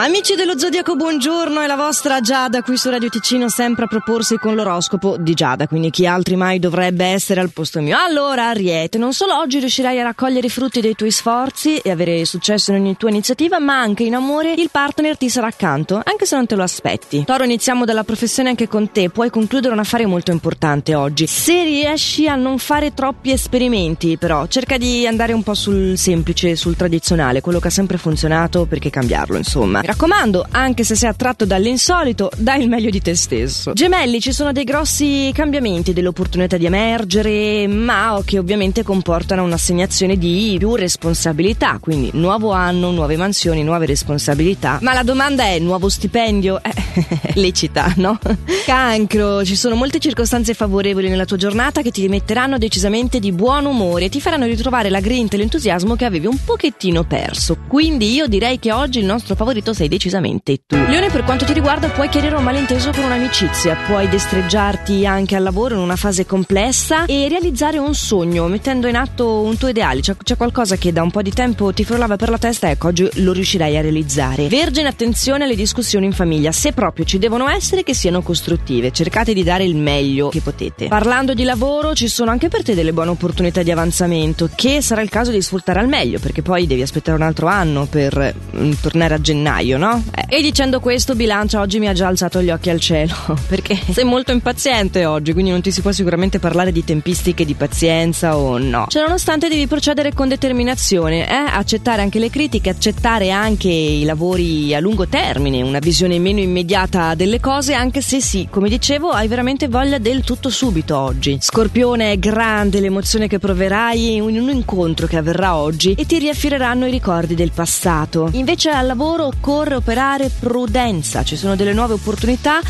Amici dello Zodiaco, buongiorno, è la vostra Giada qui su Radio Ticino, sempre a proporsi con l'oroscopo di Giada, quindi chi altri mai dovrebbe essere al posto mio. Allora, Ariete, non solo oggi riuscirai a raccogliere i frutti dei tuoi sforzi e avere successo in ogni tua iniziativa, ma anche in amore il partner ti sarà accanto, anche se non te lo aspetti. Toro, iniziamo dalla professione anche con te, puoi concludere un affare molto importante oggi. Se riesci a non fare troppi esperimenti, però, cerca di andare un po' sul semplice, sul tradizionale, quello che ha sempre funzionato, perché cambiarlo, insomma raccomando, anche se sei attratto dall'insolito, dai il meglio di te stesso. Gemelli, ci sono dei grossi cambiamenti, delle opportunità di emergere, ma che ovviamente comportano un'assegnazione di più responsabilità, quindi nuovo anno, nuove mansioni, nuove responsabilità. Ma la domanda è, nuovo stipendio? Eh, lecita, no? Cancro, ci sono molte circostanze favorevoli nella tua giornata che ti rimetteranno decisamente di buon umore e ti faranno ritrovare la grinta e l'entusiasmo che avevi un pochettino perso. Quindi io direi che oggi il nostro favorito sei decisamente tu. Leone, per quanto ti riguarda, puoi chiarire un malinteso con un'amicizia, puoi destreggiarti anche al lavoro in una fase complessa e realizzare un sogno, mettendo in atto un tuo ideale. C'è, c'è qualcosa che da un po' di tempo ti frullava per la testa, ecco, oggi lo riuscirai a realizzare. Vergine, attenzione alle discussioni in famiglia, se proprio ci devono essere, che siano costruttive. Cercate di dare il meglio che potete. Parlando di lavoro, ci sono anche per te delle buone opportunità di avanzamento, che sarà il caso di sfruttare al meglio, perché poi devi aspettare un altro anno per mm, tornare a gennaio febbraio, no? Eh. E dicendo questo, Bilancia oggi mi ha già alzato gli occhi al cielo, perché sei molto impaziente oggi, quindi non ti si può sicuramente parlare di tempistiche di pazienza o no. Cioè, nonostante devi procedere con determinazione, eh? accettare anche le critiche, accettare anche i lavori a lungo termine, una visione meno immediata delle cose, anche se sì, come dicevo, hai veramente voglia del tutto subito oggi. Scorpione è grande l'emozione che proverai in un incontro che avverrà oggi e ti riaffireranno i ricordi del passato. Invece al lavoro con occorre operare prudenza, ci sono delle nuove opportunità,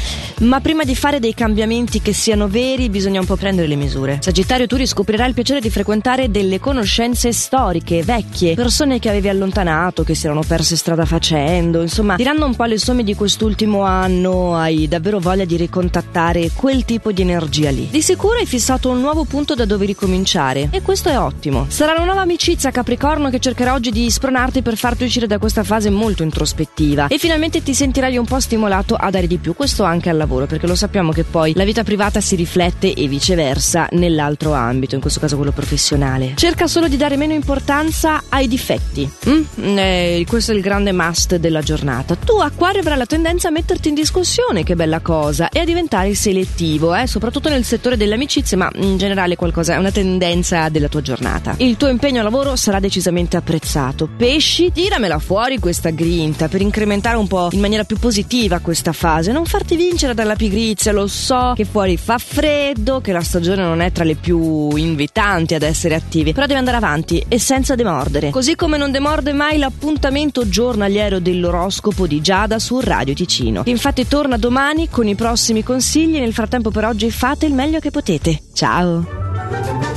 ma prima di fare dei cambiamenti che siano veri bisogna un po' prendere le misure. Sagittario, tu riscoprirai il piacere di frequentare delle conoscenze storiche, vecchie, persone che avevi allontanato, che si erano perse strada facendo, insomma, tirando un po' le somme di quest'ultimo anno, hai davvero voglia di ricontattare quel tipo di energia lì. Di sicuro hai fissato un nuovo punto da dove ricominciare e questo è ottimo. Sarà una nuova amicizia Capricorno che cercherà oggi di spronarti per farti uscire da questa fase molto introspettiva positiva e finalmente ti sentirai un po' stimolato a dare di più, questo anche al lavoro, perché lo sappiamo che poi la vita privata si riflette e viceversa nell'altro ambito, in questo caso quello professionale. Cerca solo di dare meno importanza ai difetti. Mm? Eh, questo è il grande must della giornata. Tu, Acquario, avrai la tendenza a metterti in discussione, che bella cosa, e a diventare selettivo, eh? soprattutto nel settore delle amicizie, ma in generale qualcosa, è una tendenza della tua giornata. Il tuo impegno al lavoro sarà decisamente apprezzato. Pesci, tiramela fuori questa grinta per incrementare un po' in maniera più positiva questa fase, non farti vincere dalla pigrizia, lo so che fuori fa freddo, che la stagione non è tra le più invitanti ad essere attivi, però devi andare avanti e senza demordere. Così come non demorde mai l'appuntamento giornaliero dell'oroscopo di Giada su Radio Ticino. Infatti torna domani con i prossimi consigli, nel frattempo per oggi fate il meglio che potete. Ciao!